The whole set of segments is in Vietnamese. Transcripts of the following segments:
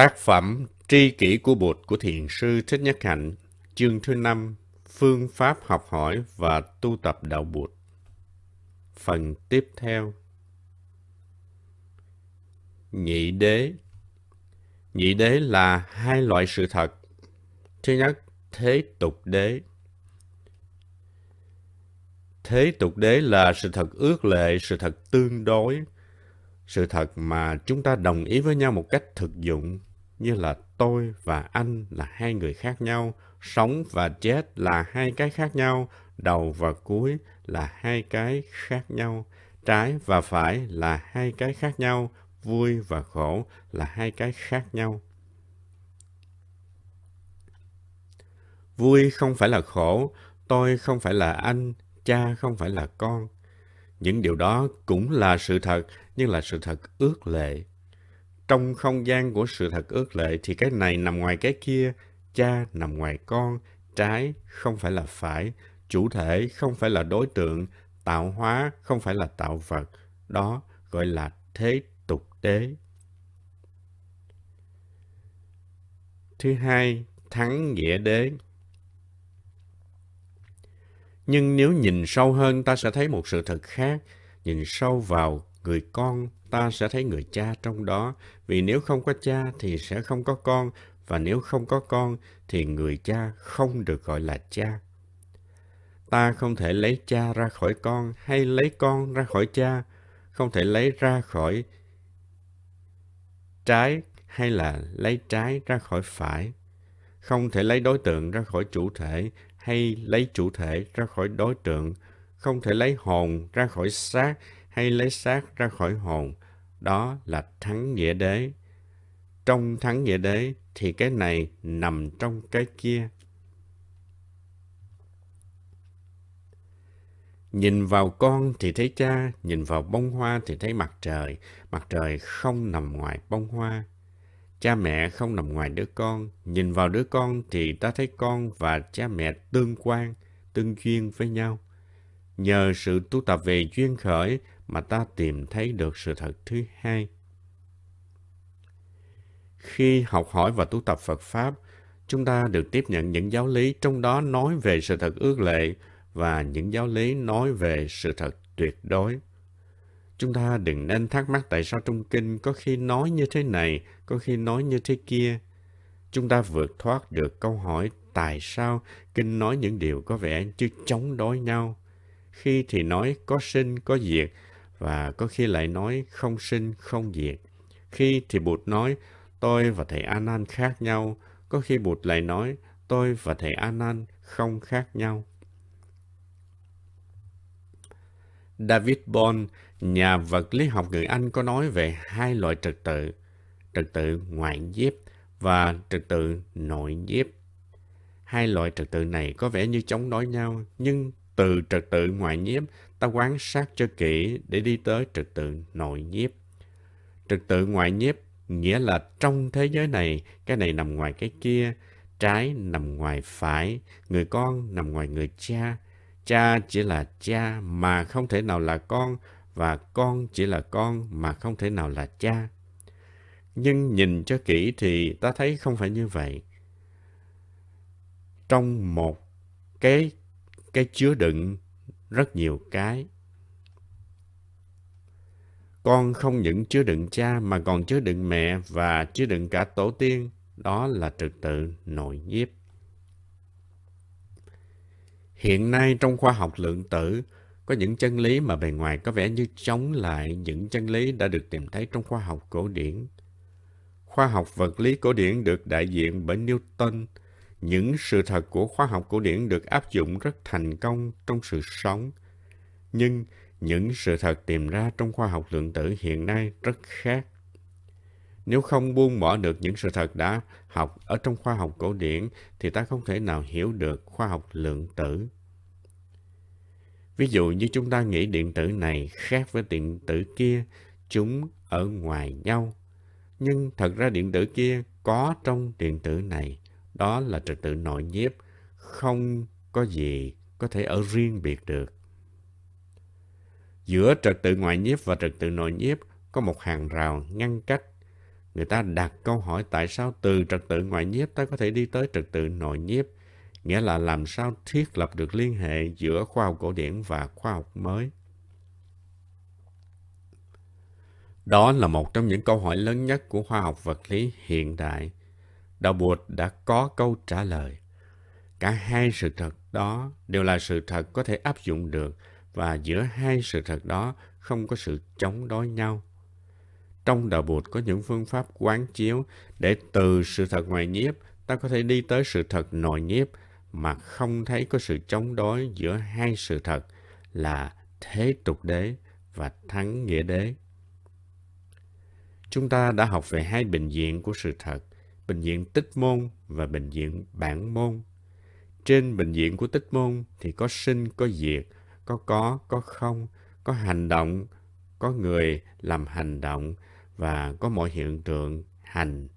Tác phẩm Tri kỷ của Bụt của Thiền sư Thích Nhất Hạnh, chương thứ năm Phương pháp học hỏi và tu tập đạo Bụt. Phần tiếp theo Nhị đế Nhị đế là hai loại sự thật. Thứ nhất, thế tục đế. Thế tục đế là sự thật ước lệ, sự thật tương đối, sự thật mà chúng ta đồng ý với nhau một cách thực dụng như là tôi và anh là hai người khác nhau, sống và chết là hai cái khác nhau, đầu và cuối là hai cái khác nhau, trái và phải là hai cái khác nhau, vui và khổ là hai cái khác nhau. Vui không phải là khổ, tôi không phải là anh, cha không phải là con. Những điều đó cũng là sự thật, nhưng là sự thật ước lệ. Trong không gian của sự thật ước lệ thì cái này nằm ngoài cái kia, cha nằm ngoài con, trái không phải là phải, chủ thể không phải là đối tượng, tạo hóa không phải là tạo vật. Đó gọi là thế tục đế. Thứ hai, thắng nghĩa đế. Nhưng nếu nhìn sâu hơn ta sẽ thấy một sự thật khác, nhìn sâu vào người con ta sẽ thấy người cha trong đó, vì nếu không có cha thì sẽ không có con, và nếu không có con thì người cha không được gọi là cha. Ta không thể lấy cha ra khỏi con hay lấy con ra khỏi cha, không thể lấy ra khỏi trái hay là lấy trái ra khỏi phải. Không thể lấy đối tượng ra khỏi chủ thể hay lấy chủ thể ra khỏi đối tượng. Không thể lấy hồn ra khỏi xác hay lấy xác ra khỏi hồn đó là thắng nghĩa đế. Trong thắng nghĩa đế thì cái này nằm trong cái kia. Nhìn vào con thì thấy cha, nhìn vào bông hoa thì thấy mặt trời. Mặt trời không nằm ngoài bông hoa. Cha mẹ không nằm ngoài đứa con. Nhìn vào đứa con thì ta thấy con và cha mẹ tương quan, tương duyên với nhau. Nhờ sự tu tập về duyên khởi mà ta tìm thấy được sự thật thứ hai. Khi học hỏi và tu tập Phật Pháp, chúng ta được tiếp nhận những giáo lý trong đó nói về sự thật ước lệ và những giáo lý nói về sự thật tuyệt đối. Chúng ta đừng nên thắc mắc tại sao trong kinh có khi nói như thế này, có khi nói như thế kia. Chúng ta vượt thoát được câu hỏi tại sao kinh nói những điều có vẻ như chống đối nhau. Khi thì nói có sinh, có diệt, và có khi lại nói không sinh, không diệt. Khi thì Bụt nói tôi và thầy Anan khác nhau, có khi Bụt lại nói tôi và thầy Anan không khác nhau. David Bond, nhà vật lý học người Anh có nói về hai loại trật tự, trật tự ngoại nhiếp và trật tự nội nhiếp. Hai loại trật tự này có vẻ như chống đối nhau, nhưng từ trật tự ngoại nhiếp ta quan sát cho kỹ để đi tới trật tự nội nhiếp. Trật tự ngoại nhiếp nghĩa là trong thế giới này, cái này nằm ngoài cái kia, trái nằm ngoài phải, người con nằm ngoài người cha. Cha chỉ là cha mà không thể nào là con, và con chỉ là con mà không thể nào là cha. Nhưng nhìn cho kỹ thì ta thấy không phải như vậy. Trong một cái cái chứa đựng rất nhiều cái. Con không những chứa đựng cha mà còn chứa đựng mẹ và chứa đựng cả tổ tiên. Đó là trật tự nội nhiếp. Hiện nay trong khoa học lượng tử, có những chân lý mà bề ngoài có vẻ như chống lại những chân lý đã được tìm thấy trong khoa học cổ điển. Khoa học vật lý cổ điển được đại diện bởi Newton, những sự thật của khoa học cổ điển được áp dụng rất thành công trong sự sống. Nhưng những sự thật tìm ra trong khoa học lượng tử hiện nay rất khác. Nếu không buông bỏ được những sự thật đã học ở trong khoa học cổ điển thì ta không thể nào hiểu được khoa học lượng tử. Ví dụ như chúng ta nghĩ điện tử này khác với điện tử kia, chúng ở ngoài nhau. Nhưng thật ra điện tử kia có trong điện tử này. Đó là trật tự nội nhiếp, không có gì có thể ở riêng biệt được. Giữa trật tự ngoại nhiếp và trật tự nội nhiếp có một hàng rào ngăn cách. Người ta đặt câu hỏi tại sao từ trật tự ngoại nhiếp ta có thể đi tới trật tự nội nhiếp, nghĩa là làm sao thiết lập được liên hệ giữa khoa học cổ điển và khoa học mới. Đó là một trong những câu hỏi lớn nhất của khoa học vật lý hiện đại. Đạo Bụt đã có câu trả lời. Cả hai sự thật đó đều là sự thật có thể áp dụng được và giữa hai sự thật đó không có sự chống đối nhau. Trong đạo Bụt có những phương pháp quán chiếu để từ sự thật ngoài nhiếp ta có thể đi tới sự thật nội nhiếp mà không thấy có sự chống đối giữa hai sự thật là thế tục đế và thắng nghĩa đế. Chúng ta đã học về hai bệnh viện của sự thật, bệnh viện tích môn và bệnh viện bản môn. Trên bệnh viện của tích môn thì có sinh, có diệt, có có, có không, có hành động, có người làm hành động và có mọi hiện tượng hành.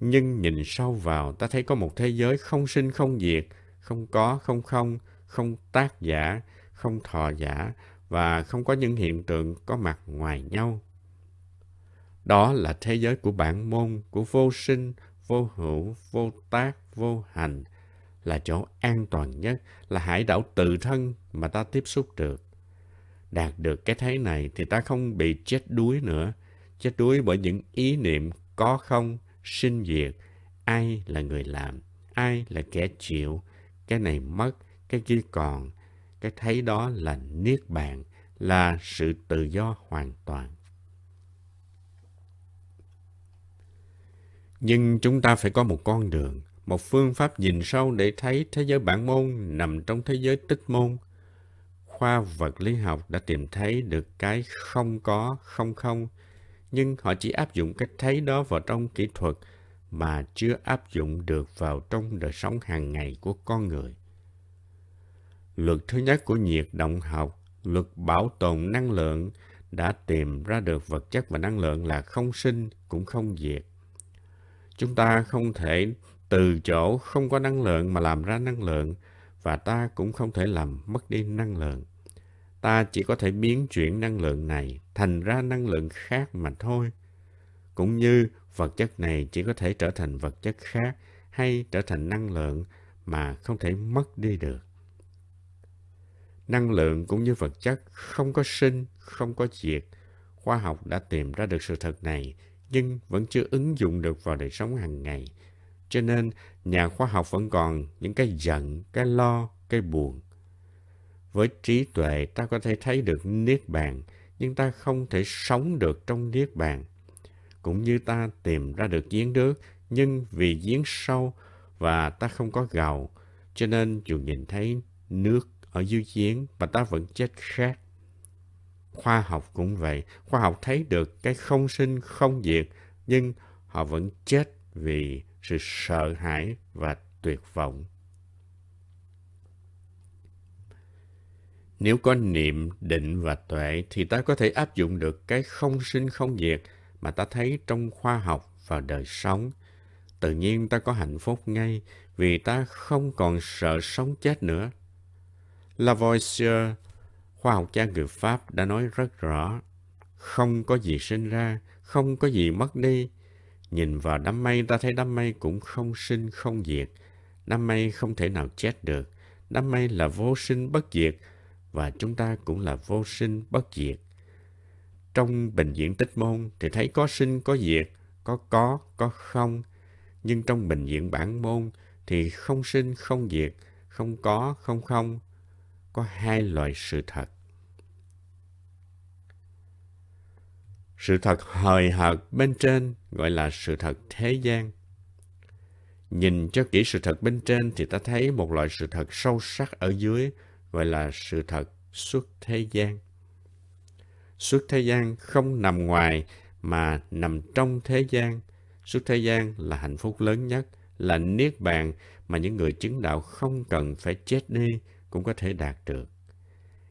Nhưng nhìn sâu vào ta thấy có một thế giới không sinh không diệt, không có, không không, không tác giả, không thọ giả và không có những hiện tượng có mặt ngoài nhau. Đó là thế giới của bản môn, của vô sinh, vô hữu, vô tác, vô hành, là chỗ an toàn nhất, là hải đảo tự thân mà ta tiếp xúc được. Đạt được cái thế này thì ta không bị chết đuối nữa, chết đuối bởi những ý niệm có không, sinh diệt, ai là người làm, ai là kẻ chịu, cái này mất, cái kia còn, cái thấy đó là niết bàn, là sự tự do hoàn toàn. Nhưng chúng ta phải có một con đường, một phương pháp nhìn sâu để thấy thế giới bản môn nằm trong thế giới tích môn. Khoa vật lý học đã tìm thấy được cái không có, không không, nhưng họ chỉ áp dụng cách thấy đó vào trong kỹ thuật mà chưa áp dụng được vào trong đời sống hàng ngày của con người. Luật thứ nhất của nhiệt động học, luật bảo tồn năng lượng, đã tìm ra được vật chất và năng lượng là không sinh cũng không diệt. Chúng ta không thể từ chỗ không có năng lượng mà làm ra năng lượng và ta cũng không thể làm mất đi năng lượng. Ta chỉ có thể biến chuyển năng lượng này thành ra năng lượng khác mà thôi. Cũng như vật chất này chỉ có thể trở thành vật chất khác hay trở thành năng lượng mà không thể mất đi được. Năng lượng cũng như vật chất không có sinh, không có diệt. Khoa học đã tìm ra được sự thật này nhưng vẫn chưa ứng dụng được vào đời sống hàng ngày. Cho nên, nhà khoa học vẫn còn những cái giận, cái lo, cái buồn. Với trí tuệ, ta có thể thấy được Niết Bàn, nhưng ta không thể sống được trong Niết Bàn. Cũng như ta tìm ra được giếng nước, nhưng vì giếng sâu và ta không có gầu, cho nên dù nhìn thấy nước ở dưới giếng mà ta vẫn chết khát. Khoa học cũng vậy, khoa học thấy được cái không sinh không diệt, nhưng họ vẫn chết vì sự sợ hãi và tuyệt vọng. Nếu có niệm, định và tuệ thì ta có thể áp dụng được cái không sinh không diệt mà ta thấy trong khoa học và đời sống. Tự nhiên ta có hạnh phúc ngay vì ta không còn sợ sống chết nữa. Lavoisier khoa học gia người Pháp đã nói rất rõ, không có gì sinh ra, không có gì mất đi. Nhìn vào đám mây ta thấy đám mây cũng không sinh không diệt. Đám mây không thể nào chết được. Đám mây là vô sinh bất diệt và chúng ta cũng là vô sinh bất diệt. Trong bệnh viện tích môn thì thấy có sinh có diệt, có có, có không. Nhưng trong bệnh viện bản môn thì không sinh không diệt, không có, không không, có hai loại sự thật. Sự thật hời hợt bên trên gọi là sự thật thế gian. Nhìn cho kỹ sự thật bên trên thì ta thấy một loại sự thật sâu sắc ở dưới gọi là sự thật xuất thế gian. Xuất thế gian không nằm ngoài mà nằm trong thế gian. Xuất thế gian là hạnh phúc lớn nhất, là niết bàn mà những người chứng đạo không cần phải chết đi cũng có thể đạt được.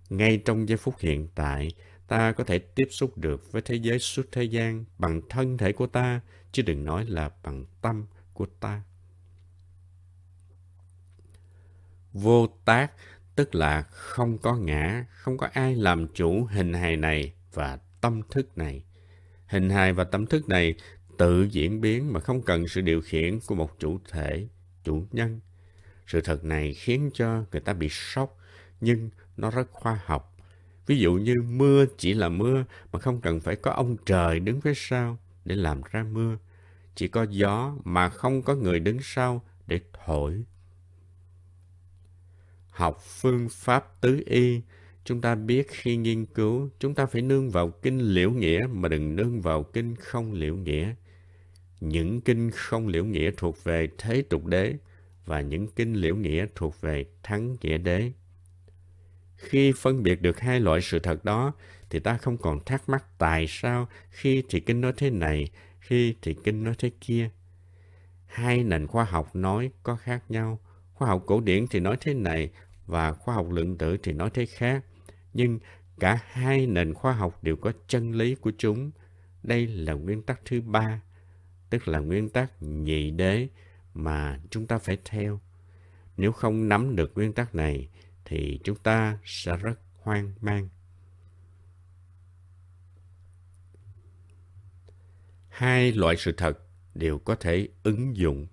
Ngay trong giây phút hiện tại, ta có thể tiếp xúc được với thế giới suốt thế gian bằng thân thể của ta, chứ đừng nói là bằng tâm của ta. Vô tác tức là không có ngã, không có ai làm chủ hình hài này và tâm thức này. Hình hài và tâm thức này tự diễn biến mà không cần sự điều khiển của một chủ thể, chủ nhân. Sự thật này khiến cho người ta bị sốc, nhưng nó rất khoa học. Ví dụ như mưa chỉ là mưa mà không cần phải có ông trời đứng phía sau để làm ra mưa. Chỉ có gió mà không có người đứng sau để thổi. Học phương pháp tứ y, chúng ta biết khi nghiên cứu, chúng ta phải nương vào kinh liễu nghĩa mà đừng nương vào kinh không liễu nghĩa. Những kinh không liễu nghĩa thuộc về thế tục đế và những kinh liễu nghĩa thuộc về thắng nghĩa đế. Khi phân biệt được hai loại sự thật đó, thì ta không còn thắc mắc tại sao khi thì kinh nói thế này, khi thì kinh nói thế kia. Hai nền khoa học nói có khác nhau. Khoa học cổ điển thì nói thế này và khoa học lượng tử thì nói thế khác. Nhưng cả hai nền khoa học đều có chân lý của chúng. Đây là nguyên tắc thứ ba, tức là nguyên tắc nhị đế mà chúng ta phải theo. Nếu không nắm được nguyên tắc này thì chúng ta sẽ rất hoang mang. Hai loại sự thật đều có thể ứng dụng.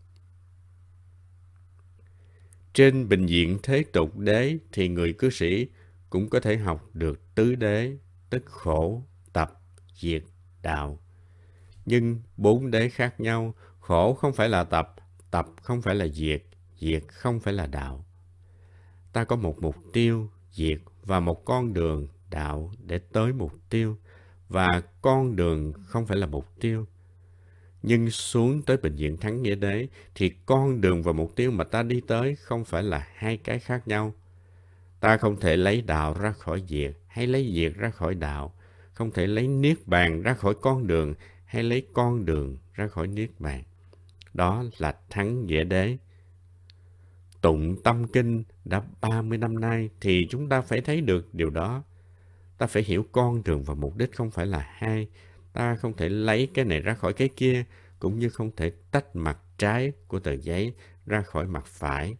Trên bình diện thế tục đế thì người cư sĩ cũng có thể học được tứ đế, tức khổ, tập, diệt, đạo. Nhưng bốn đế khác nhau, khổ không phải là tập, tập không phải là diệt, diệt không phải là đạo. Ta có một mục tiêu, diệt và một con đường, đạo để tới mục tiêu. Và con đường không phải là mục tiêu. Nhưng xuống tới bệnh viện Thắng Nghĩa Đế thì con đường và mục tiêu mà ta đi tới không phải là hai cái khác nhau. Ta không thể lấy đạo ra khỏi diệt hay lấy diệt ra khỏi đạo. Không thể lấy niết bàn ra khỏi con đường hay lấy con đường ra khỏi niết bàn. Đó là thắng nghĩa đế. Tụng tâm kinh đã 30 năm nay thì chúng ta phải thấy được điều đó. Ta phải hiểu con đường và mục đích không phải là hai. Ta không thể lấy cái này ra khỏi cái kia, cũng như không thể tách mặt trái của tờ giấy ra khỏi mặt phải.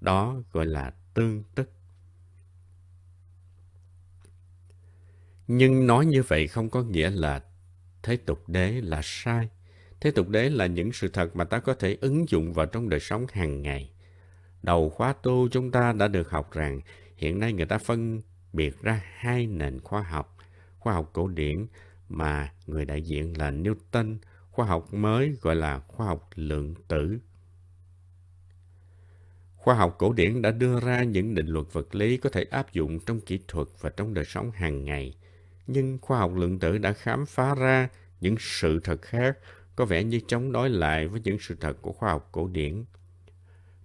Đó gọi là tương tức. Nhưng nói như vậy không có nghĩa là thế tục đế là sai. Thế tục đế là những sự thật mà ta có thể ứng dụng vào trong đời sống hàng ngày. Đầu khóa tu chúng ta đã được học rằng hiện nay người ta phân biệt ra hai nền khoa học. Khoa học cổ điển mà người đại diện là Newton, khoa học mới gọi là khoa học lượng tử. Khoa học cổ điển đã đưa ra những định luật vật lý có thể áp dụng trong kỹ thuật và trong đời sống hàng ngày. Nhưng khoa học lượng tử đã khám phá ra những sự thật khác có vẻ như chống đối lại với những sự thật của khoa học cổ điển.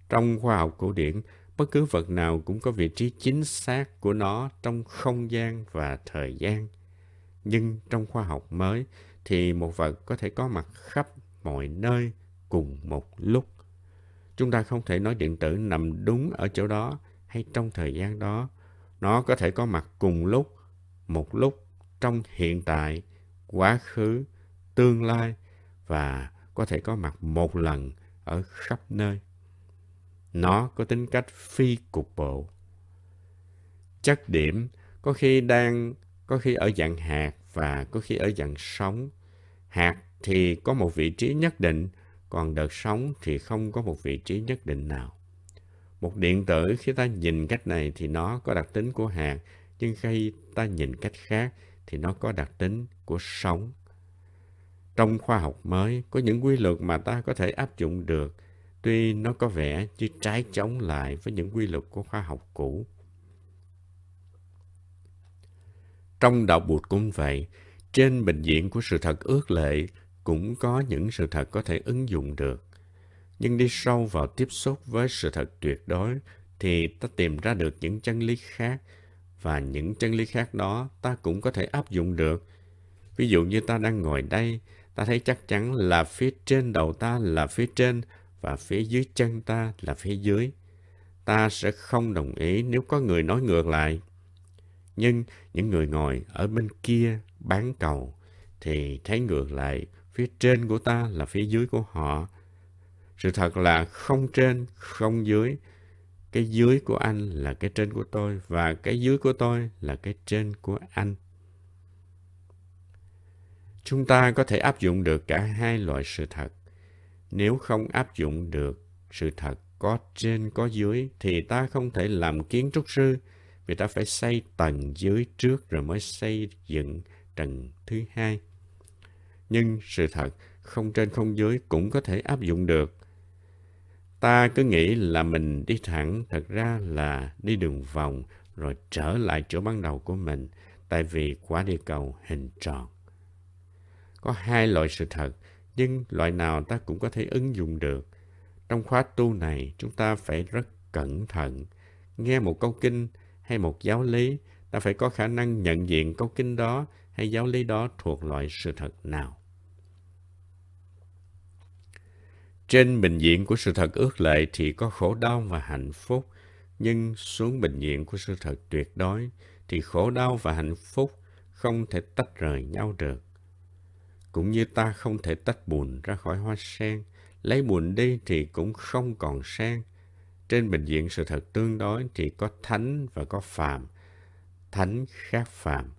Trong khoa học cổ điển, bất cứ vật nào cũng có vị trí chính xác của nó trong không gian và thời gian. Nhưng trong khoa học mới thì một vật có thể có mặt khắp mọi nơi cùng một lúc. Chúng ta không thể nói điện tử nằm đúng ở chỗ đó hay trong thời gian đó. Nó có thể có mặt cùng lúc, một lúc trong hiện tại, quá khứ, tương lai và có thể có mặt một lần ở khắp nơi. Nó có tính cách phi cục bộ. Chất điểm có khi đang có khi ở dạng hạt và có khi ở dạng sóng. Hạt thì có một vị trí nhất định, còn đợt sóng thì không có một vị trí nhất định nào. Một điện tử khi ta nhìn cách này thì nó có đặc tính của hạt, nhưng khi ta nhìn cách khác thì nó có đặc tính của sóng. Trong khoa học mới, có những quy luật mà ta có thể áp dụng được, tuy nó có vẻ như trái chống lại với những quy luật của khoa học cũ. Trong đạo Bụt cũng vậy, trên bệnh viện của sự thật ước lệ cũng có những sự thật có thể ứng dụng được. Nhưng đi sâu vào tiếp xúc với sự thật tuyệt đối thì ta tìm ra được những chân lý khác và những chân lý khác đó ta cũng có thể áp dụng được. Ví dụ như ta đang ngồi đây, ta thấy chắc chắn là phía trên đầu ta là phía trên và phía dưới chân ta là phía dưới. Ta sẽ không đồng ý nếu có người nói ngược lại. Nhưng những người ngồi ở bên kia bán cầu thì thấy ngược lại phía trên của ta là phía dưới của họ. Sự thật là không trên, không dưới. Cái dưới của anh là cái trên của tôi và cái dưới của tôi là cái trên của anh. Chúng ta có thể áp dụng được cả hai loại sự thật. Nếu không áp dụng được sự thật có trên có dưới thì ta không thể làm kiến trúc sư vì ta phải xây tầng dưới trước rồi mới xây dựng tầng thứ hai. Nhưng sự thật không trên không dưới cũng có thể áp dụng được. Ta cứ nghĩ là mình đi thẳng, thật ra là đi đường vòng rồi trở lại chỗ ban đầu của mình, tại vì quả địa cầu hình tròn. Có hai loại sự thật, nhưng loại nào ta cũng có thể ứng dụng được. Trong khóa tu này, chúng ta phải rất cẩn thận. Nghe một câu kinh hay một giáo lý, ta phải có khả năng nhận diện câu kinh đó hay giáo lý đó thuộc loại sự thật nào. Trên bình diện của sự thật ước lệ thì có khổ đau và hạnh phúc, nhưng xuống bình diện của sự thật tuyệt đối thì khổ đau và hạnh phúc không thể tách rời nhau được. Cũng như ta không thể tách bùn ra khỏi hoa sen, lấy bùn đi thì cũng không còn sen. Trên bình diện sự thật tương đối thì có thánh và có phàm. Thánh khác phàm.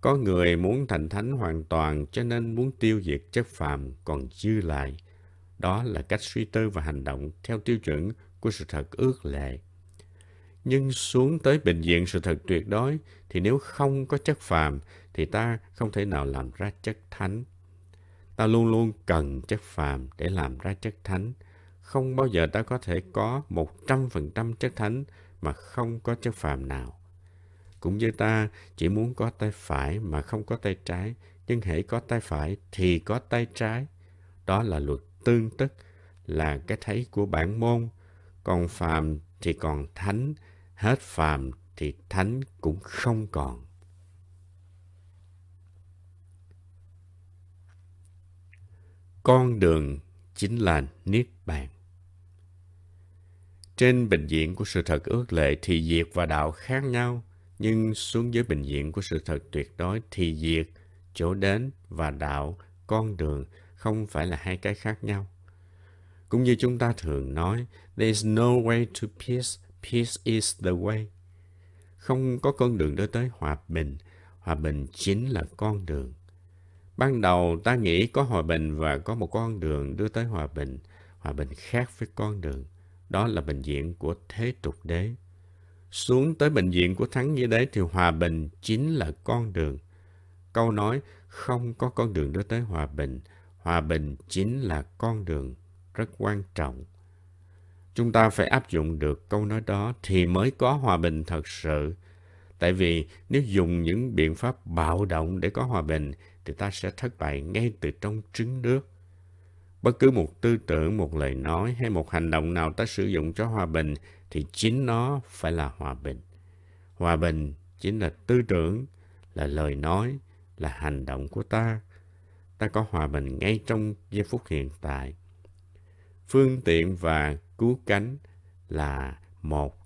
Có người muốn thành thánh hoàn toàn cho nên muốn tiêu diệt chất phàm còn dư lại – đó là cách suy tư và hành động theo tiêu chuẩn của sự thật ước lệ. Nhưng xuống tới bình diện sự thật tuyệt đối thì nếu không có chất phàm thì ta không thể nào làm ra chất thánh. Ta luôn luôn cần chất phàm để làm ra chất thánh. Không bao giờ ta có thể có một trăm phần trăm chất thánh mà không có chất phàm nào. Cũng như ta chỉ muốn có tay phải mà không có tay trái, nhưng hãy có tay phải thì có tay trái. Đó là luật tương tức là cái thấy của bản môn, còn phàm thì còn thánh, hết phàm thì thánh cũng không còn. Con đường chính là Niết Bàn. Trên bình diện của sự thật ước lệ thì diệt và đạo khác nhau, nhưng xuống dưới bình diện của sự thật tuyệt đối thì diệt, chỗ đến và đạo, con đường không phải là hai cái khác nhau. Cũng như chúng ta thường nói, there is no way to peace, peace is the way. Không có con đường đưa tới hòa bình, hòa bình chính là con đường. Ban đầu ta nghĩ có hòa bình và có một con đường đưa tới hòa bình, hòa bình khác với con đường. Đó là bệnh viện của thế tục đế. Xuống tới bệnh viện của thắng như đế thì hòa bình chính là con đường. Câu nói không có con đường đưa tới hòa bình, hòa bình chính là con đường rất quan trọng. Chúng ta phải áp dụng được câu nói đó thì mới có hòa bình thật sự. Tại vì nếu dùng những biện pháp bạo động để có hòa bình thì ta sẽ thất bại ngay từ trong trứng nước. Bất cứ một tư tưởng, một lời nói hay một hành động nào ta sử dụng cho hòa bình thì chính nó phải là hòa bình. Hòa bình chính là tư tưởng, là lời nói, là hành động của ta ta có hòa bình ngay trong giây phút hiện tại. Phương tiện và cứu cánh là một.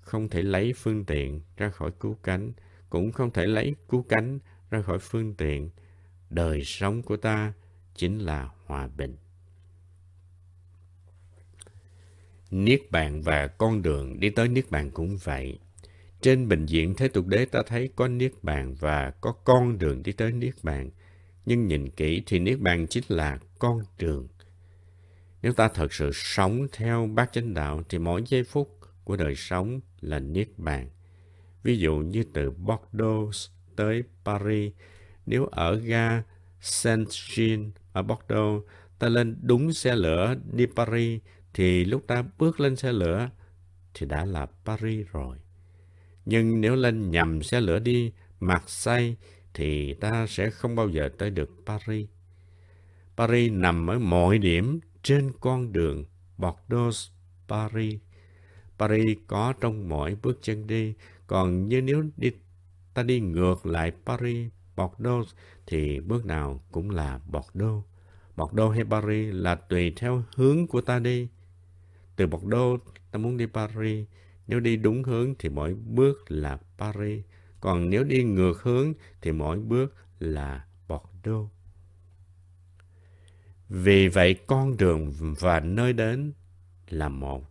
Không thể lấy phương tiện ra khỏi cứu cánh, cũng không thể lấy cứu cánh ra khỏi phương tiện. Đời sống của ta chính là hòa bình. Niết bàn và con đường đi tới Niết bàn cũng vậy. Trên bình diện thế tục đế ta thấy có Niết bàn và có con đường đi tới Niết bàn – nhưng nhìn kỹ thì Niết Bàn chính là con đường. Nếu ta thật sự sống theo bát chánh đạo thì mỗi giây phút của đời sống là Niết Bàn. Ví dụ như từ Bordeaux tới Paris, nếu ở ga Saint-Jean ở Bordeaux, ta lên đúng xe lửa đi Paris, thì lúc ta bước lên xe lửa thì đã là Paris rồi. Nhưng nếu lên nhầm xe lửa đi Marseille thì ta sẽ không bao giờ tới được Paris. Paris nằm ở mọi điểm trên con đường Bordeaux Paris. Paris có trong mỗi bước chân đi, còn như nếu đi ta đi ngược lại Paris, Bordeaux thì bước nào cũng là Bordeaux. Bordeaux hay Paris là tùy theo hướng của ta đi. Từ Bordeaux ta muốn đi Paris, nếu đi đúng hướng thì mỗi bước là Paris. Còn nếu đi ngược hướng thì mỗi bước là Bordeaux. Vì vậy con đường và nơi đến là một.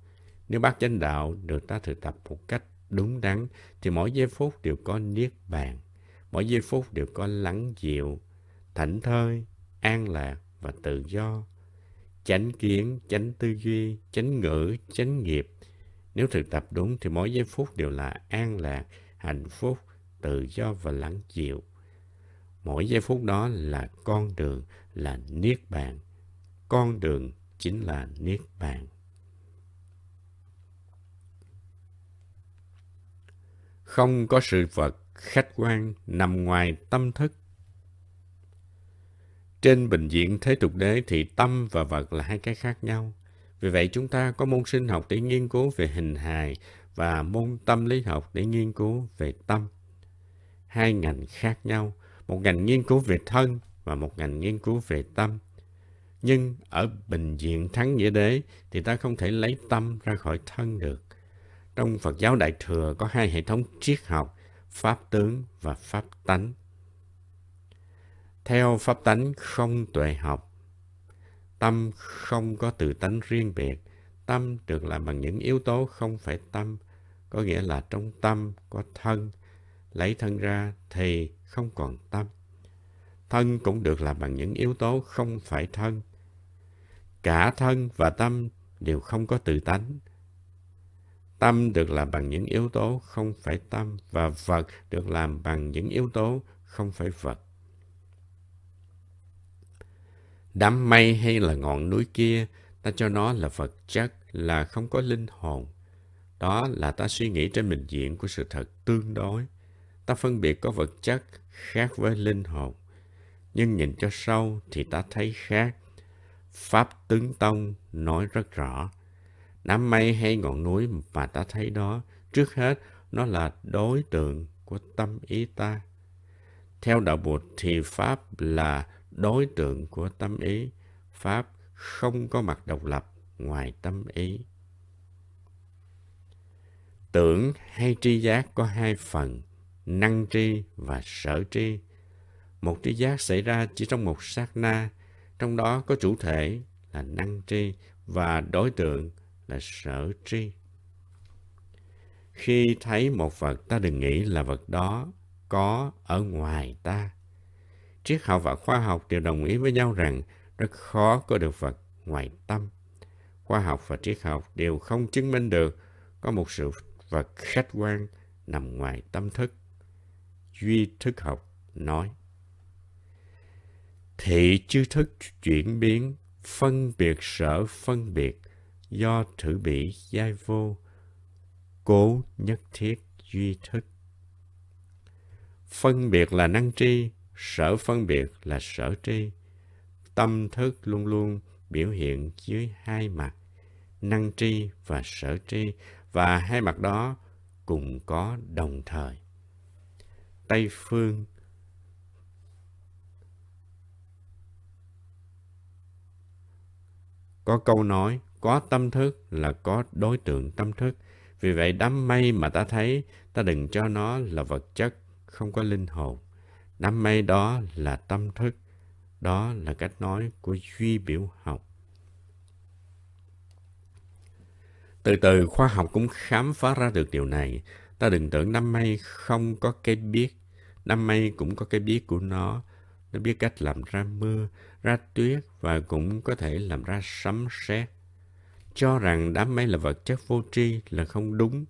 Nếu bác chánh đạo được ta thực tập một cách đúng đắn thì mỗi giây phút đều có niết bàn. Mỗi giây phút đều có lắng dịu. thảnh thơi, an lạc và tự do. Chánh kiến, chánh tư duy, chánh ngữ, chánh nghiệp. Nếu thực tập đúng thì mỗi giây phút đều là an lạc, hạnh phúc, tự do và lắng dịu. Mỗi giây phút đó là con đường, là niết bàn. Con đường chính là niết bàn. Không có sự vật khách quan nằm ngoài tâm thức. Trên bình diện thế tục đế thì tâm và vật là hai cái khác nhau. Vì vậy chúng ta có môn sinh học để nghiên cứu về hình hài và môn tâm lý học để nghiên cứu về tâm. Hai ngành khác nhau, một ngành nghiên cứu về thân và một ngành nghiên cứu về tâm. Nhưng ở bình diện thắng nghĩa đế thì ta không thể lấy tâm ra khỏi thân được. Trong Phật giáo Đại Thừa có hai hệ thống triết học, Pháp tướng và Pháp tánh. Theo Pháp tánh không tuệ học, tâm không có tự tánh riêng biệt. Tâm được làm bằng những yếu tố không phải tâm, có nghĩa là trong tâm có thân. Lấy thân ra thì không còn tâm. Thân cũng được làm bằng những yếu tố không phải thân. Cả thân và tâm đều không có tự tánh. Tâm được làm bằng những yếu tố không phải tâm và vật được làm bằng những yếu tố không phải vật. Đám mây hay là ngọn núi kia, ta cho nó là vật chất, là không có linh hồn. Đó là ta suy nghĩ trên bình diện của sự thật tương đối. Ta phân biệt có vật chất khác với linh hồn. Nhưng nhìn cho sâu thì ta thấy khác. Pháp tướng tông nói rất rõ. Đám mây hay ngọn núi mà ta thấy đó, trước hết nó là đối tượng của tâm ý ta. Theo đạo Bụt thì Pháp là đối tượng của tâm ý. Pháp không có mặt độc lập ngoài tâm ý. Tưởng hay tri giác có hai phần, năng tri và sở tri. Một tri giác xảy ra chỉ trong một sát na, trong đó có chủ thể là năng tri và đối tượng là sở tri. Khi thấy một vật ta đừng nghĩ là vật đó có ở ngoài ta. Triết học và khoa học đều đồng ý với nhau rằng rất khó có được vật ngoài tâm. Khoa học và triết học đều không chứng minh được có một sự vật khách quan nằm ngoài tâm thức. Duy thức học nói. Thị chư thức chuyển biến, phân biệt sở phân biệt, do thử bị giai vô, cố nhất thiết duy thức. Phân biệt là năng tri, sở phân biệt là sở tri. Tâm thức luôn luôn biểu hiện dưới hai mặt, năng tri và sở tri, và hai mặt đó cùng có đồng thời. Tây phương có câu nói có tâm thức là có đối tượng tâm thức. Vì vậy đám mây mà ta thấy, ta đừng cho nó là vật chất, không có linh hồn. Đám mây đó là tâm thức. Đó là cách nói của duy biểu học. Từ từ khoa học cũng khám phá ra được điều này. Ta đừng tưởng đám mây không có cái biết. Đám mây cũng có cái biết của nó. Nó biết cách làm ra mưa, ra tuyết và cũng có thể làm ra sấm sét cho rằng đám mây là vật chất vô tri là không đúng.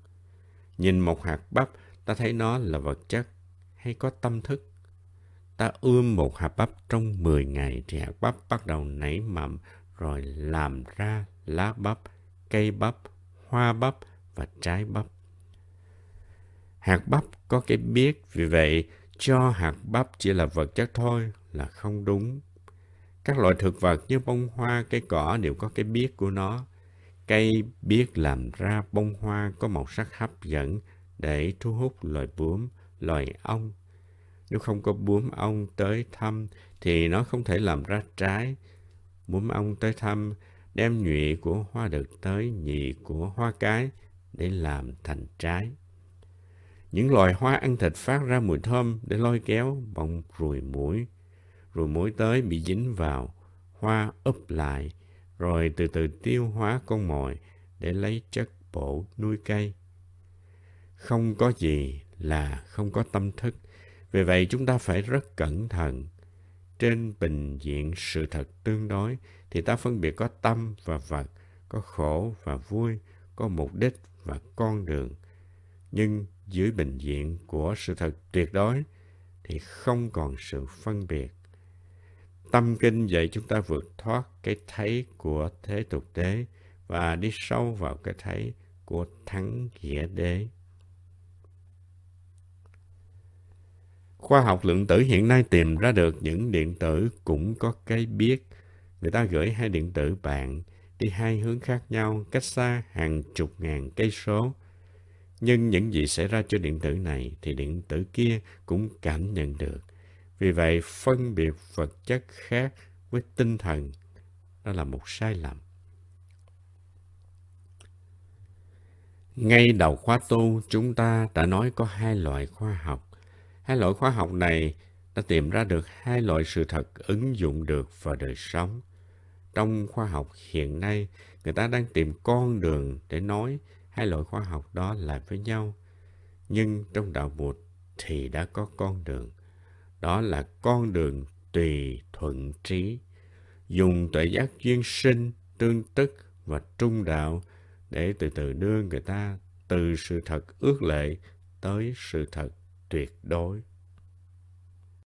Nhìn một hạt bắp, ta thấy nó là vật chất hay có tâm thức. Ta ươm một hạt bắp trong 10 ngày thì hạt bắp bắt đầu nảy mầm rồi làm ra lá bắp, cây bắp, hoa bắp và trái bắp. Hạt bắp có cái biết, vì vậy cho hạt bắp chỉ là vật chất thôi là không đúng. Các loại thực vật như bông hoa, cây cỏ đều có cái biết của nó. Cây biết làm ra bông hoa có màu sắc hấp dẫn để thu hút loài bướm, loài ong. Nếu không có bướm ong tới thăm thì nó không thể làm ra trái. Bướm ong tới thăm đem nhụy của hoa đực tới nhị của hoa cái để làm thành trái. Những loài hoa ăn thịt phát ra mùi thơm để lôi kéo bông ruồi muỗi. Ruồi muỗi tới bị dính vào, hoa úp lại, rồi từ từ tiêu hóa con mồi để lấy chất bổ nuôi cây. Không có gì là không có tâm thức. Vì vậy chúng ta phải rất cẩn thận. trên bình diện sự thật tương đối thì ta phân biệt có tâm và vật, có khổ và vui, có mục đích và con đường. Nhưng dưới bình diện của sự thật tuyệt đối thì không còn sự phân biệt. Tâm kinh dạy chúng ta vượt thoát cái thấy của thế tục đế và đi sâu vào cái thấy của thắng nghĩa đế. Khoa học lượng tử hiện nay tìm ra được những điện tử cũng có cái biết. Người ta gửi hai điện tử bạn đi hai hướng khác nhau, cách xa hàng chục ngàn cây số. Nhưng những gì xảy ra cho điện tử này thì điện tử kia cũng cảm nhận được. Vì vậy, phân biệt vật chất khác với tinh thần đó là một sai lầm. Ngay đầu khóa tu, chúng ta đã nói có hai loại khoa học. Hai loại khoa học này đã tìm ra được hai loại sự thật ứng dụng được vào đời sống. Trong khoa học hiện nay, người ta đang tìm con đường để nói hai loại khoa học đó lại với nhau. Nhưng trong đạo Bụt thì đã có con đường. Đó là con đường tùy thuận trí. Dùng tuệ giác duyên sinh, tương tức và trung đạo để từ từ đưa người ta từ sự thật ước lệ tới sự thật tuyệt đối